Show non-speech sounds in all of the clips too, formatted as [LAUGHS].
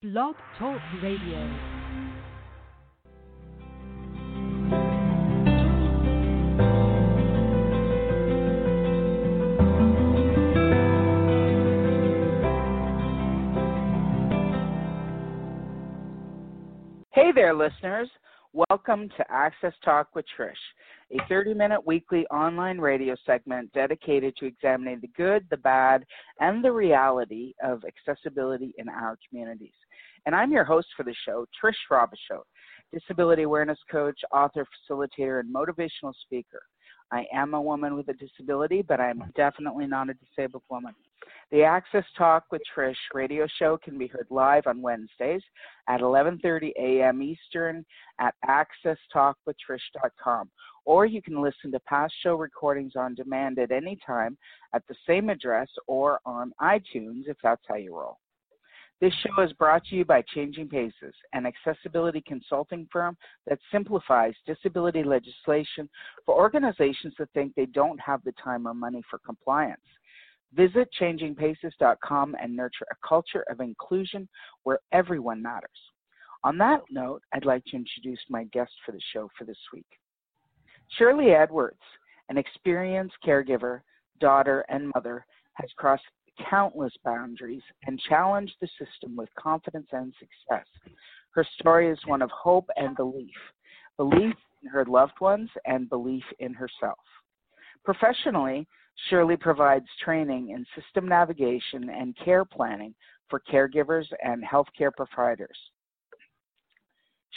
Blog Talk Radio. Hey there, listeners. Welcome to Access Talk with Trish, a 30 minute weekly online radio segment dedicated to examining the good, the bad, and the reality of accessibility in our communities. And I'm your host for the show, Trish Robichaud, disability awareness coach, author, facilitator, and motivational speaker. I am a woman with a disability, but I'm definitely not a disabled woman. The Access Talk with Trish radio show can be heard live on Wednesdays at 11:30 a.m. Eastern at accesstalkwithtrish.com, or you can listen to past show recordings on demand at any time at the same address or on iTunes if that's how you roll. This show is brought to you by Changing Paces, an accessibility consulting firm that simplifies disability legislation for organizations that think they don't have the time or money for compliance. Visit changingpaces.com and nurture a culture of inclusion where everyone matters. On that note, I'd like to introduce my guest for the show for this week. Shirley Edwards, an experienced caregiver, daughter, and mother, has crossed countless boundaries and challenged the system with confidence and success. Her story is one of hope and belief belief in her loved ones and belief in herself. Professionally, Shirley provides training in system navigation and care planning for caregivers and healthcare providers.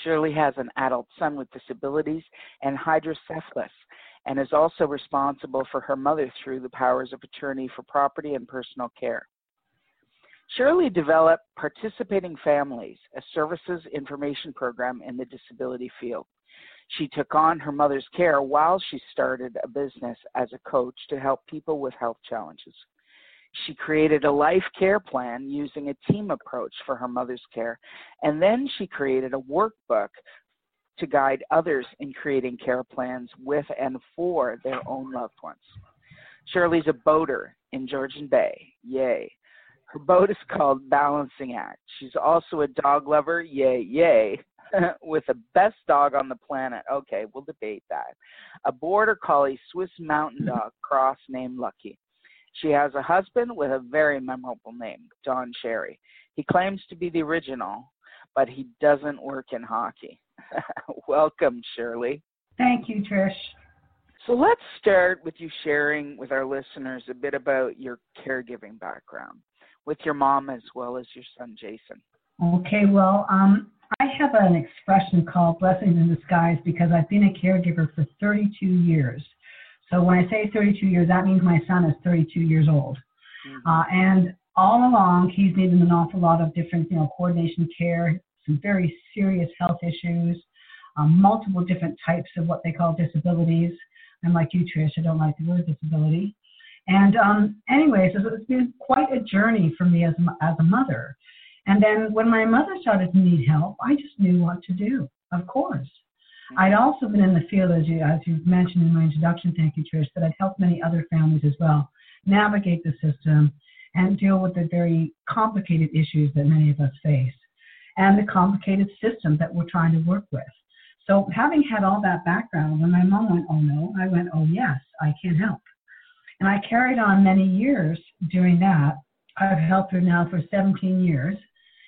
Shirley has an adult son with disabilities and hydrocephalus and is also responsible for her mother through the powers of attorney for property and personal care. Shirley developed Participating Families, a services information program in the disability field. She took on her mother's care while she started a business as a coach to help people with health challenges. She created a life care plan using a team approach for her mother's care, and then she created a workbook to guide others in creating care plans with and for their own loved ones. Shirley's a boater in Georgian Bay. Yay. Her boat is called Balancing Act. She's also a dog lover. Yay, yay. [LAUGHS] with the best dog on the planet. Okay, we'll debate that. A border collie Swiss mountain hmm. dog cross named Lucky. She has a husband with a very memorable name, Don Cherry. He claims to be the original, but he doesn't work in hockey. [LAUGHS] Welcome, Shirley. Thank you, Trish. So let's start with you sharing with our listeners a bit about your caregiving background with your mom as well as your son, Jason. Okay, well, um, I have an expression called blessings in disguise because I've been a caregiver for 32 years. So when I say 32 years, that means my son is 32 years old. Mm-hmm. Uh, and all along, he's needed an awful lot of different, you know, coordination care, some very serious health issues, um, multiple different types of what they call disabilities. I'm like you, Trish, I don't like the word disability. And um, anyways, it's been quite a journey for me as, as a mother. And then when my mother started to need help, I just knew what to do, of course. I'd also been in the field, as you, as you mentioned in my introduction, thank you, Trish, that I'd helped many other families as well navigate the system and deal with the very complicated issues that many of us face and the complicated system that we're trying to work with. So, having had all that background, when my mom went, oh no, I went, oh yes, I can help. And I carried on many years doing that. I've helped her now for 17 years.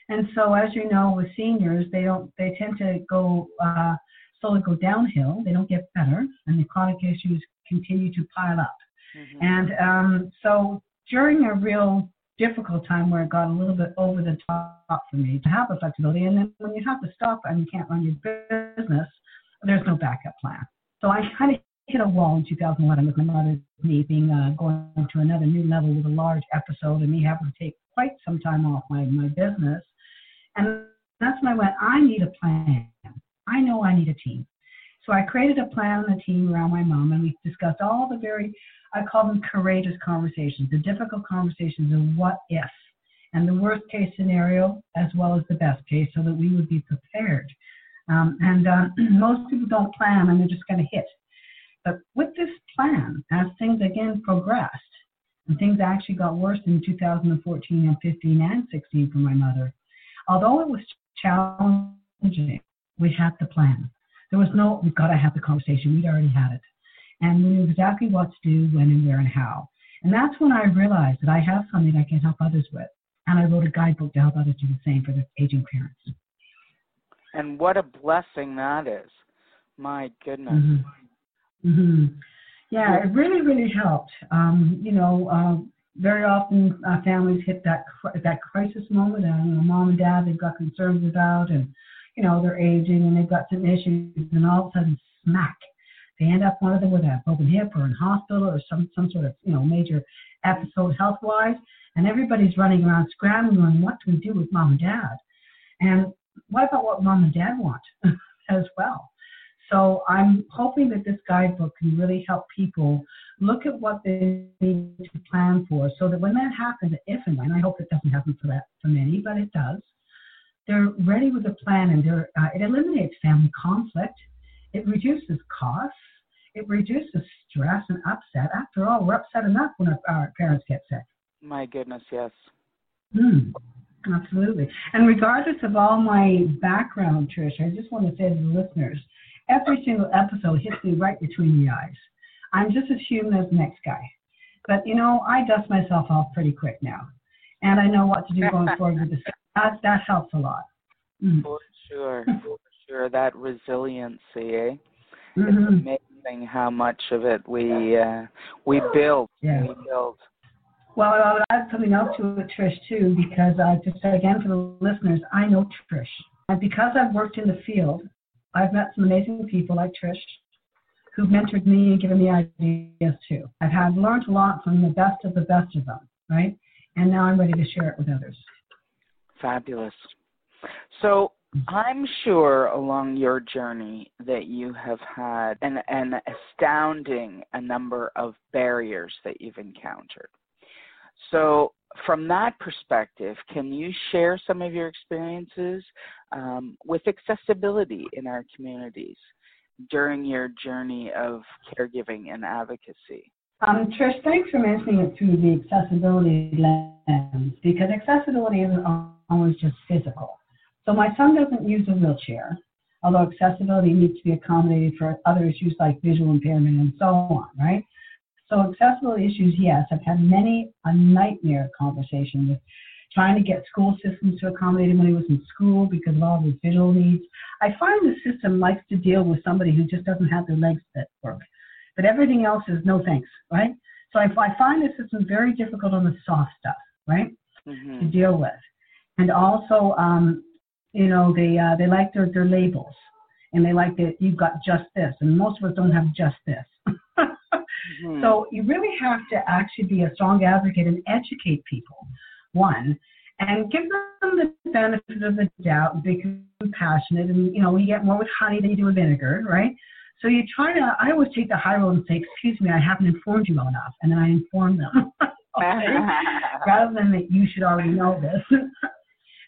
And so, as you know, with seniors, they don't, they tend to go, uh, slowly go downhill. They don't get better, and the chronic issues continue to pile up. Mm-hmm. And um, so, during a real difficult time where it got a little bit over the top for me to have the flexibility, and then when you have to stop and you can't run your business, there's no backup plan. So I kind of hit a wall in 2011 with my mother's knee being uh, going to another new level with a large episode and me having to take quite some time off my, my business. And that's when I went, I need a plan. I know I need a team. So I created a plan and a team around my mom, and we discussed all the very, I call them courageous conversations, the difficult conversations of what if, and the worst case scenario as well as the best case, so that we would be prepared. Um, and uh, [CLEARS THROAT] most people don't plan and they're just going to hit. But with this plan, as things again progressed, and things actually got worse in 2014 and 15 and 16 for my mother, although it was challenging, we had the plan. There was no, we've got to have the conversation. We'd already had it. And we knew exactly what to do, when and where and how. And that's when I realized that I have something I can help others with. And I wrote a guidebook to help others do the same for their aging parents. And what a blessing that is. My goodness. Mm-hmm. Mm-hmm. Yeah, it really, really helped. Um, you know, uh, very often uh, families hit that cr- that crisis moment, and you know, mom and dad they've got concerns about, and you know they're aging and they've got some issues, and all of a sudden, smack, end up one of them with a broken hip or in hospital or some some sort of you know major episode health wise, and everybody's running around scrambling on what do we do with mom and dad, and what about what mom and dad want [LAUGHS] as well? So I'm hoping that this guidebook can really help people look at what they need to plan for so that when that happens, if and when, I hope it doesn't happen for that for many, but it does, they're ready with a plan and they're, uh, it eliminates family conflict, it reduces costs, it reduces stress and upset. After all, we're upset enough when our, parents get sick. My goodness, yes. Mm, absolutely. And regardless of all my background, Trish, I just want to say to the listeners, every single episode hits me right between the eyes. I'm just as human as the next guy. But you know, I dust myself off pretty quick now. And I know what to do going [LAUGHS] forward with this. That that helps a lot. Mm. For sure. For sure. That resiliency, eh? Mm-hmm. It's amazing how much of it we uh, we build. Yeah. We build. Well, I would add something else to it, Trish, too, because uh, just again for the listeners, I know Trish. And because I've worked in the field, I've met some amazing people like Trish who've mentored me and given me ideas too. I've had learned a lot from the best of the best of them, right? And now I'm ready to share it with others. Fabulous. So I'm sure along your journey that you have had an, an astounding a number of barriers that you've encountered. So from that perspective, can you share some of your experiences um, with accessibility in our communities during your journey of caregiving and advocacy? Um, Trish, thanks for mentioning it through the accessibility lens because accessibility isn't always just physical. So my son doesn't use a wheelchair, although accessibility needs to be accommodated for other issues like visual impairment and so on, right? So accessibility issues, yes, I've had many a nightmare conversation with trying to get school systems to accommodate him when he was in school because of all his visual needs. I find the system likes to deal with somebody who just doesn't have their legs that work, but everything else is no thanks, right? So I, I find the system very difficult on the soft stuff, right, mm-hmm. to deal with, and also, um, you know, they uh, they like their their labels, and they like that you've got just this, and most of us don't have just this. mm-hmm. So you really have to actually be a strong advocate and educate people one, and give them the benefit of the doubt and be compassionate. And, you know, you get more with honey than you do with vinegar, right? So you try to, I always take the high road and say, excuse me, I haven't informed you well enough. And then I inform them. [LAUGHS] okay? [LAUGHS] Rather than that you should already know this. [LAUGHS]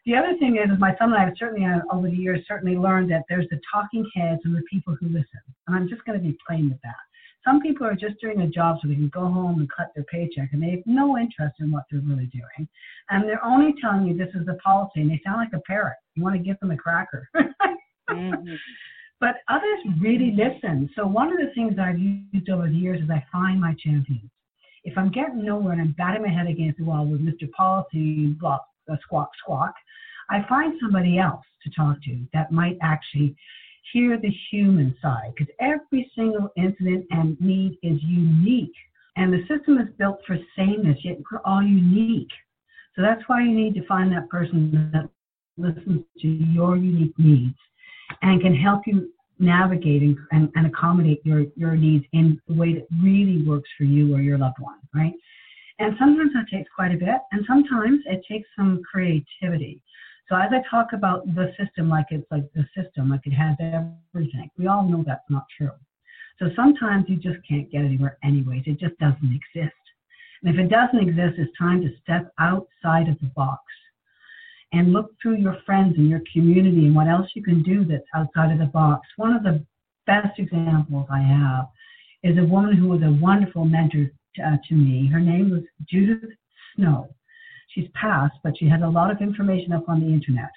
the other thing is, is my son and I have certainly, uh, over the years, certainly learned that there's the talking heads and the people who listen. And I'm just going to be plain with that. Some people are just doing a job so they can go home and cut their paycheck, and they have no interest in what they're really doing. And they're only telling you this is the policy, and they sound like a parrot. You want to give them a cracker. [LAUGHS] mm-hmm. But others really listen. So one of the things I've used over the years is I find my champions. If I'm getting nowhere and I'm batting my head against the wall with Mr. Policy, blah, uh, squawk, squawk, I find somebody else to talk to that might actually hear the human side because every single incident and need is unique. And the system is built for sameness, yet we're all unique. So that's why you need to find that person that listens to your unique needs and can help you navigate and, and, accommodate your, your needs in the way that really works for you or your loved one, right? And sometimes that takes quite a bit, and sometimes it takes some creativity. So as I talk about the system like it's like the system, like it has everything, we all know that's not true. So sometimes you just can't get anywhere anyways. It just doesn't exist. And if it doesn't exist, it's time to step outside of the box and look through your friends and your community and what else you can do that's outside of the box. One of the best examples I have is a woman who was a wonderful mentor to, uh, to me. Her name was Judith Snow. She's passed, but she had a lot of information up on the internet.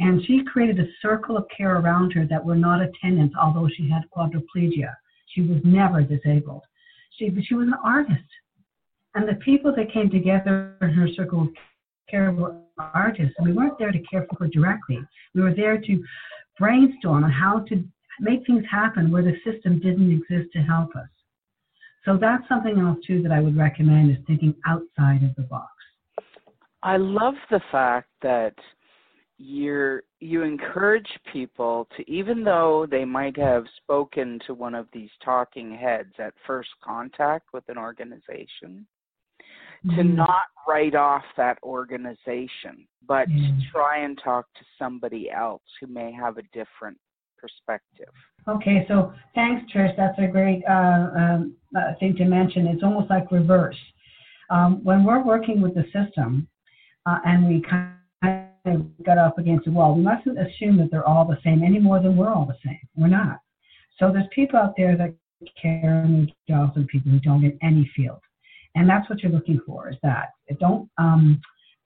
And she created a circle of care around her that were not attendants, although she had quadriplegia. She was never disabled. She, she was an artist. And the people that came together in her circle of care were artists. And we weren't there to care for her directly. We were there to brainstorm on how to make things happen where the system didn't exist to help us. So that's something else too that I would recommend is thinking outside of the box. I love the fact that you're you encourage people to even though they might have spoken to one of these talking heads at first contact with an organization mm-hmm. to not write off that organization but mm-hmm. to try and talk to somebody else who may have a different perspective okay so thanks trish that's a great uh, um, uh, thing to mention it's almost like reverse um, when we're working with the system uh, and we kind of got up against the wall. We mustn't assume that they're all the same any more than we're all the same. We're not. So there's people out there that care their jobs and people who don't in any field. And that's what you're looking for is that. Don't um,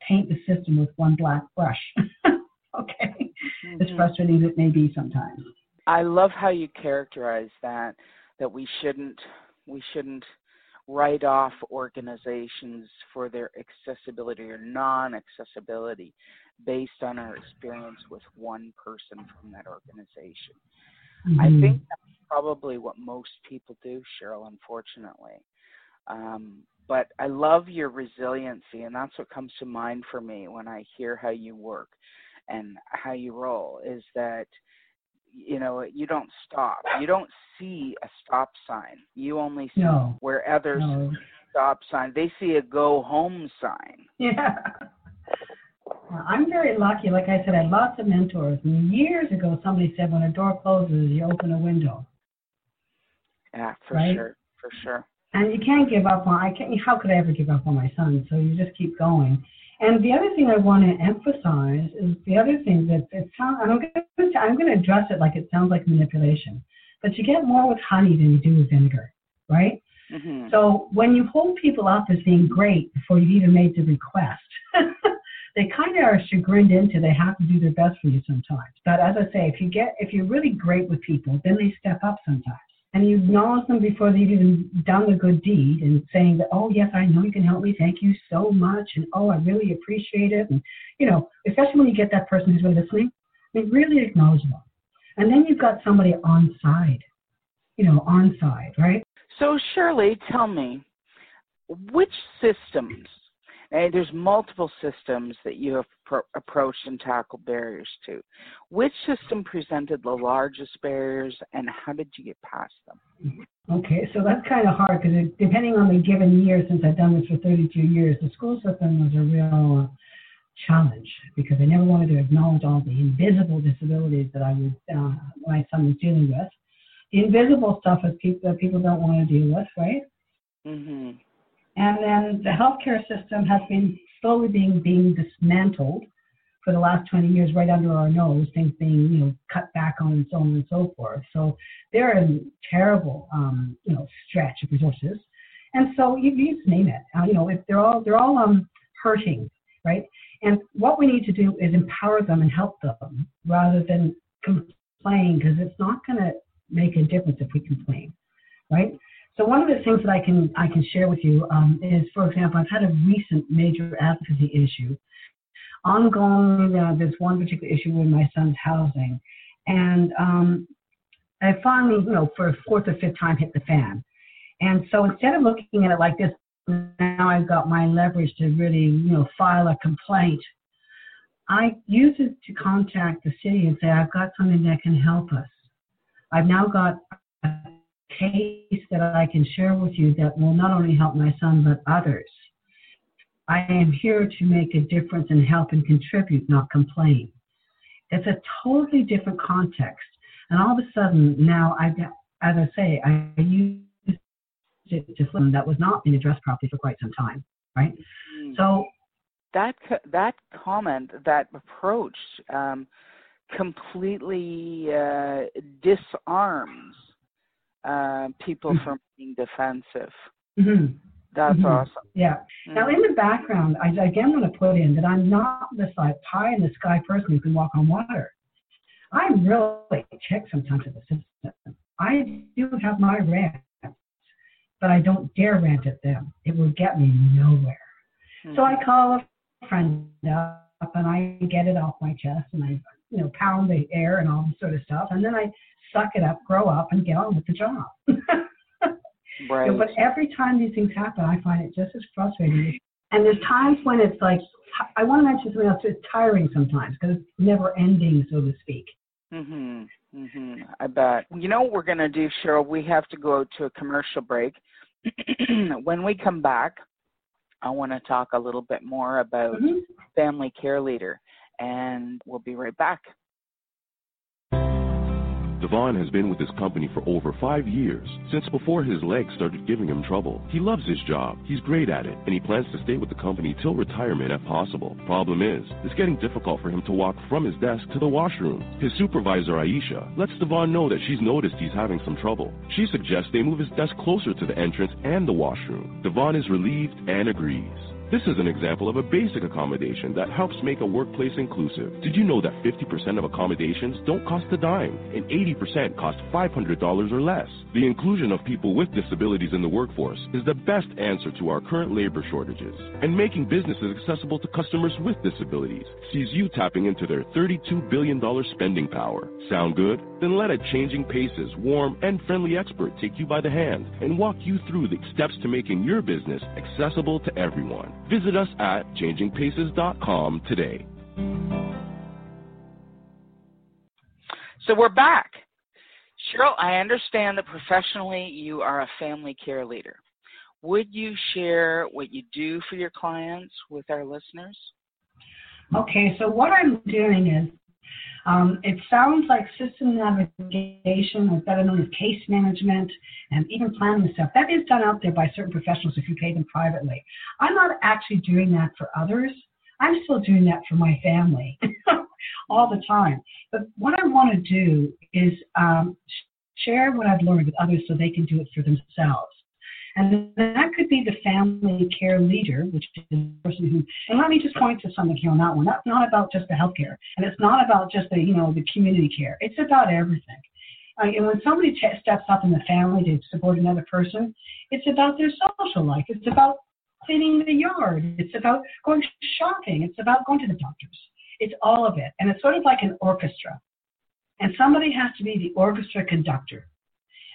paint the system with one black brush. [LAUGHS] okay? Mm-hmm. As frustrating as it may be sometimes. I love how you characterize that, that we shouldn't we shouldn't write off organizations for their accessibility or non accessibility based on our experience with one person from that organization. Mm-hmm. I think that's probably what most people do, Cheryl, unfortunately. Um, but I love your resiliency, and that's what comes to mind for me when I hear how you work and how you roll is that you know you don't stop you don't see a stop sign you only see no. where others no. stop sign they see a go home sign yeah I'm very lucky. Like I said, I had lots of mentors. And years ago, somebody said, when a door closes, you open a window. Yeah, for right? sure, for sure. And you can't give up on. I can't. How could I ever give up on my son? So you just keep going. And the other thing I want to emphasize is the other thing that it sounds. I'm going to I'm going to address it like it sounds like manipulation, but you get more with honey than you do with vinegar, right? Mm-hmm. So when you hold people up as being great before you've even made the request, [LAUGHS] they kind of are chagrined into they have to do their best for you sometimes. But as I say, if you get if you're really great with people, then they step up sometimes. And you acknowledge them before they've even done the good deed and saying that, oh yes, I know you can help me, thank you so much, and oh I really appreciate it. And you know, especially when you get that person who's really listening, I mean really acknowledge them. And then you've got somebody on side, you know, on side, right? So Shirley, tell me, which systems and there's multiple systems that you have pro- approached and tackled barriers to. Which system presented the largest barriers, and how did you get past them? Okay, so that's kind of hard because depending on the given year, since I've done this for 32 years, the school system was a real challenge because I never wanted to acknowledge all the invisible disabilities that I was uh, my son was dealing with. The invisible stuff is people that people don't want to deal with, right? Mm-hmm. And then the healthcare system has been slowly being being dismantled for the last 20 years right under our nose, things being, you know, cut back on and so on and so forth. So they're in terrible, um, you know, stretch of resources. And so you, you just name it. Uh, you know, if they're all they're all um, hurting, right? And what we need to do is empower them and help them rather than complain because it's not going to make a difference if we complain, right? So one of the things that I can I can share with you um, is, for example, I've had a recent major advocacy issue. Ongoing, uh, there's one particular issue with my son's housing, and um, I finally, you know, for a fourth or fifth time, hit the fan. And so instead of looking at it like this, now I've got my leverage to really, you know, file a complaint. I use it to contact the city and say, I've got something that can help us. I've now got case that I can share with you that will not only help my son but others. I am here to make a difference and help and contribute, not complain. It's a totally different context. And all of a sudden, now, I, as I say, I use it to flip that was not being addressed properly for quite some time, right? Mm. So that that comment, that approach, um, completely uh, disarms uh, people mm-hmm. from being defensive. Mm-hmm. That's Mhm. awesome. Yeah. Now, Mhm. in the background, I again want to put in that I'm not this like pie in the sky person who can walk on water. I'm really check sometimes at the system. I do have my rants, but I don't dare rant at them. It will get me nowhere. So I Mhm. call a friend up and I get it off my chest and I, you know, pound the air and all this sort of stuff, and then I suck it up, grow up, and get on with the job. [LAUGHS] right. But every time these things happen, I find it just as frustrating. And there's times when it's like, I want to mention something else. It's tiring sometimes because it's never ending, so to speak. Mhm. Mhm. I bet. You know what we're going to do, Cheryl? We have to go to a commercial break. [CLEARS THROAT] when we come back, I want to talk a little bit more about Mhm. family care leader, and we'll be right back. Devon has been with his company for over five years, since before his legs started giving him trouble. He loves his job, he's great at it, and he plans to stay with the company till retirement if possible. Problem is, it's getting difficult for him to walk from his desk to the washroom. His supervisor, Aisha, lets Devon know that she's noticed he's having some trouble. She suggests they move his desk closer to the entrance and the washroom. Devon is relieved and agrees. This is an example of a basic accommodation that helps make a workplace inclusive. Did you know that 50% of accommodations don't cost a dime and 80% cost $500 or less? The inclusion of people with disabilities in the workforce is the best answer to our current labor shortages. And making businesses accessible to customers with disabilities sees you tapping into their $32 billion spending power. Sound good? Then let a changing paces, warm, and friendly expert take you by the hand and walk you through the steps to making your business accessible to everyone. Visit us at changingpaces.com today. So we're back. Cheryl, I understand that professionally you are a family care leader. Would you share what you do for your clients with our listeners? Okay, so what I'm doing is, um, it sounds like system navigation, or better known as case management, and even planning stuff. That is done out there by certain professionals if you pay them privately. I'm not actually doing that for others. I'm still doing that for my family [LAUGHS] all the time. But what I want to do is um, share what I've learned with others so they can do it for themselves. And that could be the family care leader, which is the person who, and let me just point to something here on that one. That's not about just the healthcare, and it's not about just the, you know, the community care. It's about everything. Uh, and when somebody t- steps up in the family to support another person, it's about their social life. It's about cleaning the yard. It's about going shopping. It's about going to the doctors. It's all of it. And it's sort of like an orchestra. And somebody has to be the orchestra conductor.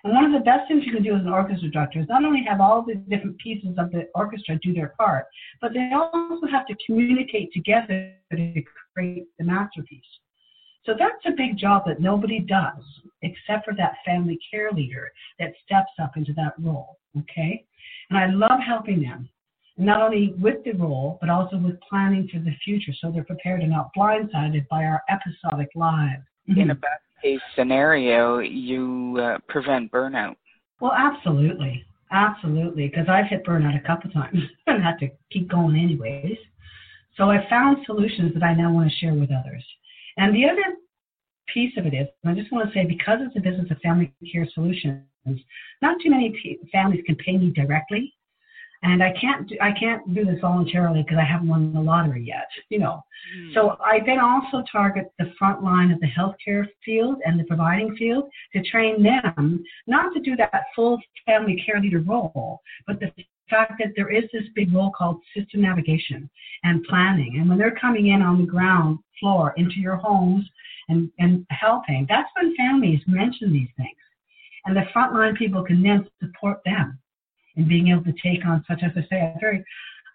And one of the best things you can do as an orchestra conductor is not only have all the different pieces of the orchestra do their part, but they also have to communicate together to create the masterpiece. So that's a big job that nobody does except for that family care leader that steps up into that role. Okay? And I love helping them, not only with the role, but also with planning for the future so they're prepared and not blindsided by our episodic lives. In a best case scenario, you uh, prevent burnout. Well, absolutely. Absolutely. Because I've hit burnout a couple times [LAUGHS] and had to keep going anyways. So I found solutions that I now want to share with others. And the other piece of it is, I just want to say, because it's a business of family care solutions, not too many p- families can pay me directly. And I can't do, I can't do this voluntarily because I haven't won the lottery yet, you know. Mm-hmm. So I then also target the front line of the healthcare field and the providing field to train them not to do that full family care leader role, but the fact that there is this big role called system navigation and planning. And when they're coming in on the ground floor into your homes and, and helping, that's when families mention these things. And the frontline people can then support them in being able to take on such as I say, a very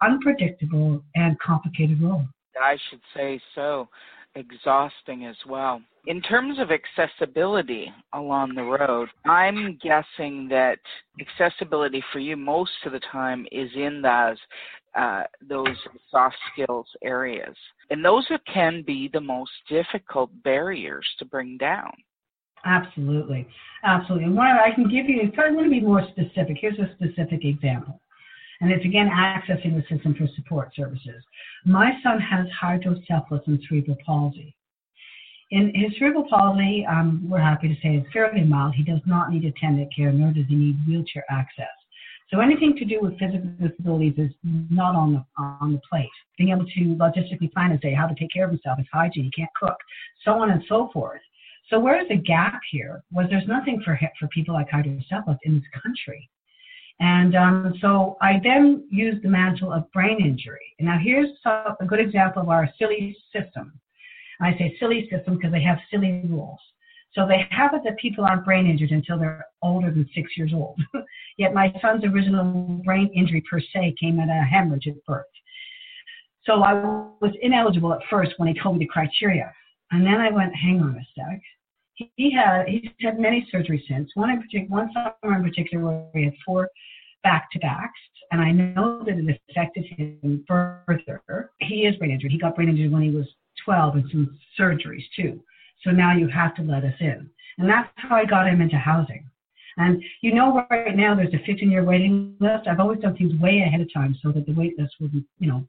unpredictable and complicated role. I should say so. Exhausting as well. In terms of accessibility along the road, I'm guessing that accessibility for you most of the time is in those uh, those soft skills areas, and those can be the most difficult barriers to bring down. Absolutely, absolutely. And one I can give you, I want to be more specific, here's a specific example. And it's again accessing the system for support services. My son has hydrocephalus and cerebral palsy. In his cerebral palsy, um, we're happy to say it's fairly mild. He does not need attendant care, nor does he need wheelchair access. So anything to do with physical disabilities is not on the on the plate. Being able to logistically plan and say how to take care of himself, his hygiene, he can't cook, so on and so forth. So where's the gap here? Was there's nothing for for people like hydrocephalus in this country. And um, so I then used the mantle of brain injury. Now here's a good example of our silly system. I say silly system because they have silly rules. So they have it that people aren't brain injured until they're older than six years old. [LAUGHS] Yet my son's original brain injury per se came at a hemorrhage at birth. So I was ineligible at first when he told me the criteria. And then I went, hang on a sec. He had he's had many surgeries since. One in particular, one summer in particular where he had four back to backs, and I know that it affected him further. He is brain injured. He got brain injured when he was 12 and some surgeries too. So now you have to let us in. And that's how I got him into housing. And you know, right now there's a 15 year waiting list. I've always done things way ahead of time so that the wait list wouldn't, you know,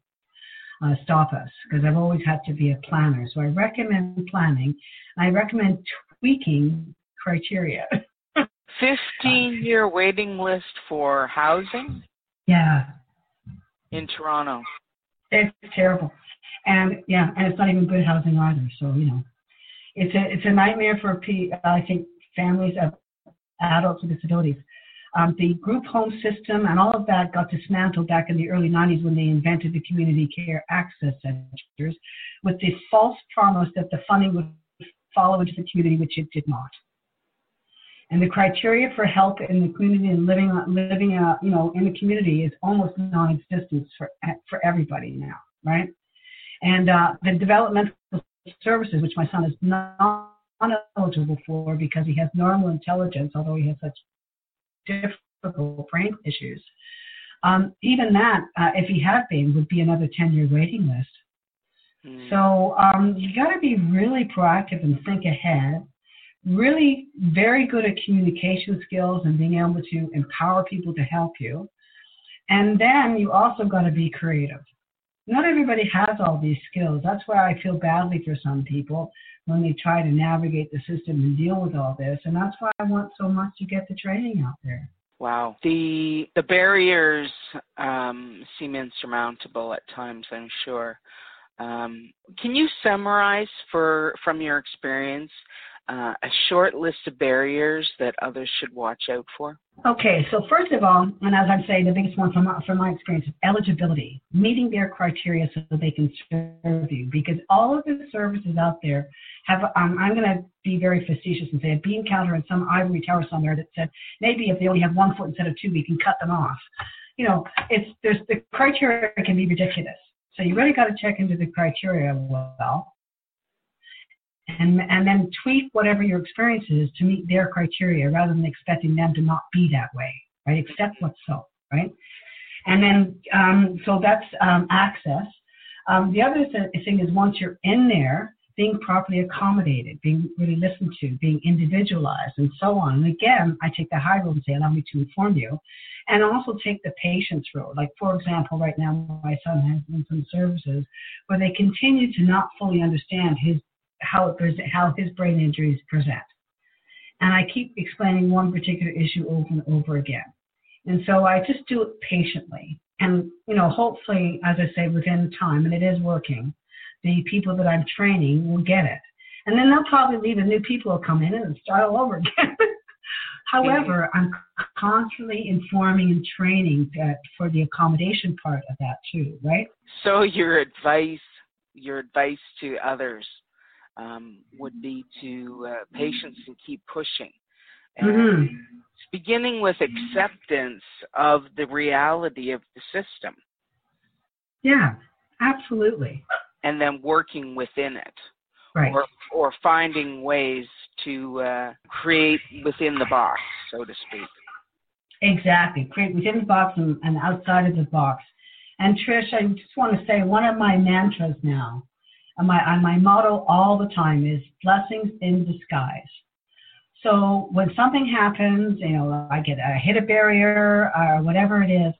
uh, stop us because I've always had to be a planner. So I recommend planning. I recommend tweaking criteria. [LAUGHS] 15 year waiting list for housing? Yeah. In Toronto. It's terrible. And yeah, and it's not even good housing either. So, you know, it's a it's a nightmare for I think families of adults with disabilities. Um, the group home system and all of that got dismantled back in the early 90s when they invented the community care access centers with the false promise that the funding would follow into the community, which it did not. And the criteria for help in the community and living living uh, you know in the community is almost non-existent for for everybody now, right? And uh, the developmental services, which my son is not eligible for because he has normal intelligence, although he has such difficult brain issues. Um, even that, uh, if he had been, would be another 10 year waiting list. Mm. So um, you got to be really proactive and think ahead. Really, very good at communication skills and being able to empower people to help you. And then you also got to be creative not everybody has all these skills. That's why I feel badly for some people when they try to navigate the system and deal with all this. And that's why I want so much to get the training out there. Wow. The the barriers um, seem insurmountable at times, I'm sure. Um, can you summarize for from your experience uh, a short list of barriers that others should watch out for? Okay, so first of all, and as I'm saying, the biggest one from, from my experience is eligibility, meeting their criteria so that they can serve you. Because all of the services out there have, um, I'm going to be very facetious and say a bean counter and some ivory tower somewhere that said maybe if they only have one foot instead of two, we can cut them off. You know, it's there's the criteria can be ridiculous. So you really got to check into the criteria well and, and then tweak whatever your experience is to meet their criteria rather than expecting them to not be that way, right? Accept what's so, right? And then, um, so that's um, access. Um, the other thing is once you're in there, being properly accommodated, being really listened to, being individualized, and so on. And again, I take the high road and say, allow me to inform you. And also take the patient's road. Like, for example, right now, my son has been some services where they continue to not fully understand his how it present, how his brain injuries present. And I keep explaining one particular issue over and over again. And so I just do it patiently. And, you know, hopefully, as I say, within time, and it is working, the people that I'm training will get it. And then they'll probably leave and new people will come in and start all over again. [LAUGHS] However, I'm constantly informing and training that for the accommodation part of that too, right? So your advice, your advice to others um, would be to uh, patience and keep pushing. And mm-hmm. beginning with acceptance of the reality of the system. Yeah, absolutely. And then working within it. Right. Or, or finding ways to uh, create within the box, so to speak. Exactly. Create within the box and, and outside of the box. And Trish, I just want to say one of my mantras now and my, and my motto all the time is blessings in disguise. So when something happens, you know, I get I hit a barrier or whatever it is,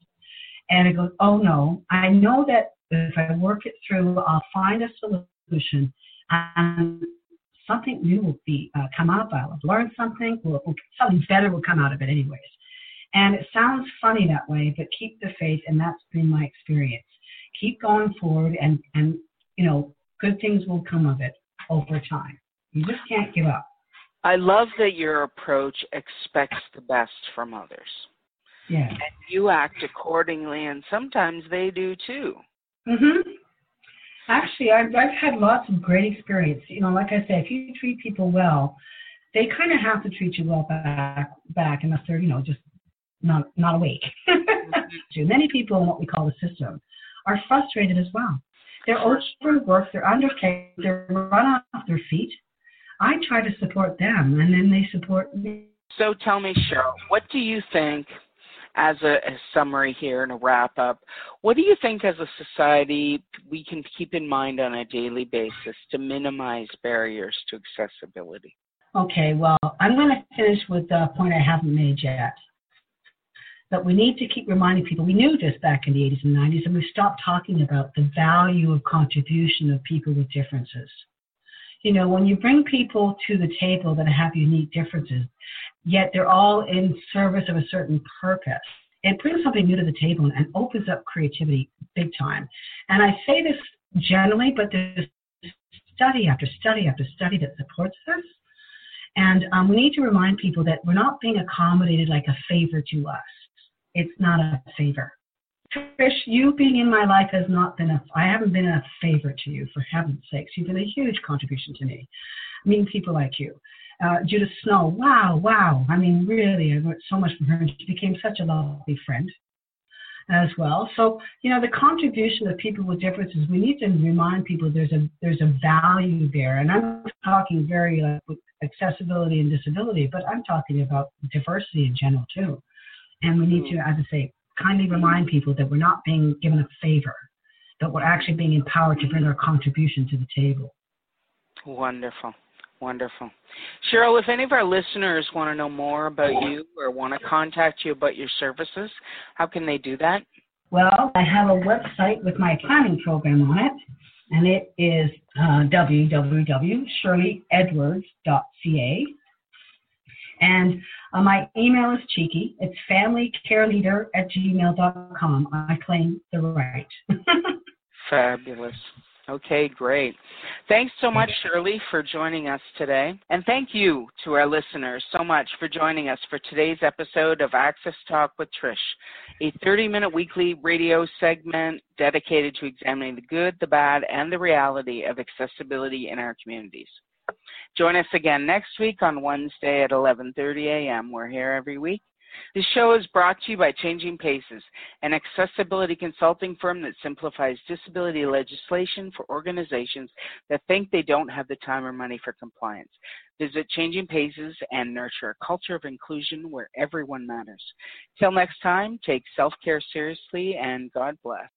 and it goes, oh no, I know that if I work it through, I'll find a solution, and something new will be uh, come it. I'll learn something, will, something better will come out of it, anyways. And it sounds funny that way, but keep the faith, and that's been my experience. Keep going forward, and, and you know, good things will come of it over time. You just can't give up. I love that your approach expects the best from others. Yeah. And you act accordingly, and sometimes they do too. Mhm. Actually, I've I've had lots of great experience. You know, like I said, if you treat people well, they kind of have to treat you well back back unless they're you know just not not awake. [LAUGHS] Many people in what we call the system are frustrated as well. They're overworked, they're underpaid, they're run off their feet. I try to support them, and then they support me. So tell me, Cheryl, what do you think, as a, a summary here and a wrap up, what do you think as a society we can keep in mind on a daily basis to minimize barriers to accessibility? Okay, well, I'm going to finish with a point I haven't made yet. That we need to keep reminding people, we knew this back in the 80s and 90s, and we stopped talking about the value of contribution of people with differences. You know, when you bring people to the table that have unique differences, yet they're all in service of a certain purpose, it brings something new to the table and opens up creativity big time. And I say this generally, but there's study after study after study that supports this. And um, we need to remind people that we're not being accommodated like a favor to us. It's not a favor. Trish, you being in my life has not been a, I haven't been a favor to you, for heaven's sakes. You've been a huge contribution to me. I mean, people like you. Uh, Judith Snow, wow, wow. I mean, really, I learned so much from her, and she became such a lovely friend as well. So, you know, the contribution of people with differences, we need to remind people there's a there's a value there. And I'm talking very uh, with accessibility and disability, but I'm talking about diversity in general too. And we need to, as I say, kindly remind people that we're not being given a favor, that we're actually being empowered to bring our contribution to the table. Wonderful. Wonderful. Cheryl, if any of our listeners want to know more about you or want to contact you about your services, how can they do that? Well, I have a website with my planning program on it, and it is uh, www.shirleyedwards.ca. And uh, my email is cheeky. It's familycareleader at gmail.com. I claim the right. [LAUGHS] Fabulous. Okay, great. Thanks so much, Shirley, for joining us today. And thank you to our listeners so much for joining us for today's episode of Access Talk with Trish, a 30 minute weekly radio segment dedicated to examining the good, the bad, and the reality of accessibility in our communities. Join us again next week on Wednesday at 11:30 a.m. We're here every week. This show is brought to you by Changing Paces, an accessibility consulting firm that simplifies disability legislation for organizations that think they don't have the time or money for compliance. Visit Changing Paces and nurture a culture of inclusion where everyone matters. Till next time, take self care seriously and God bless.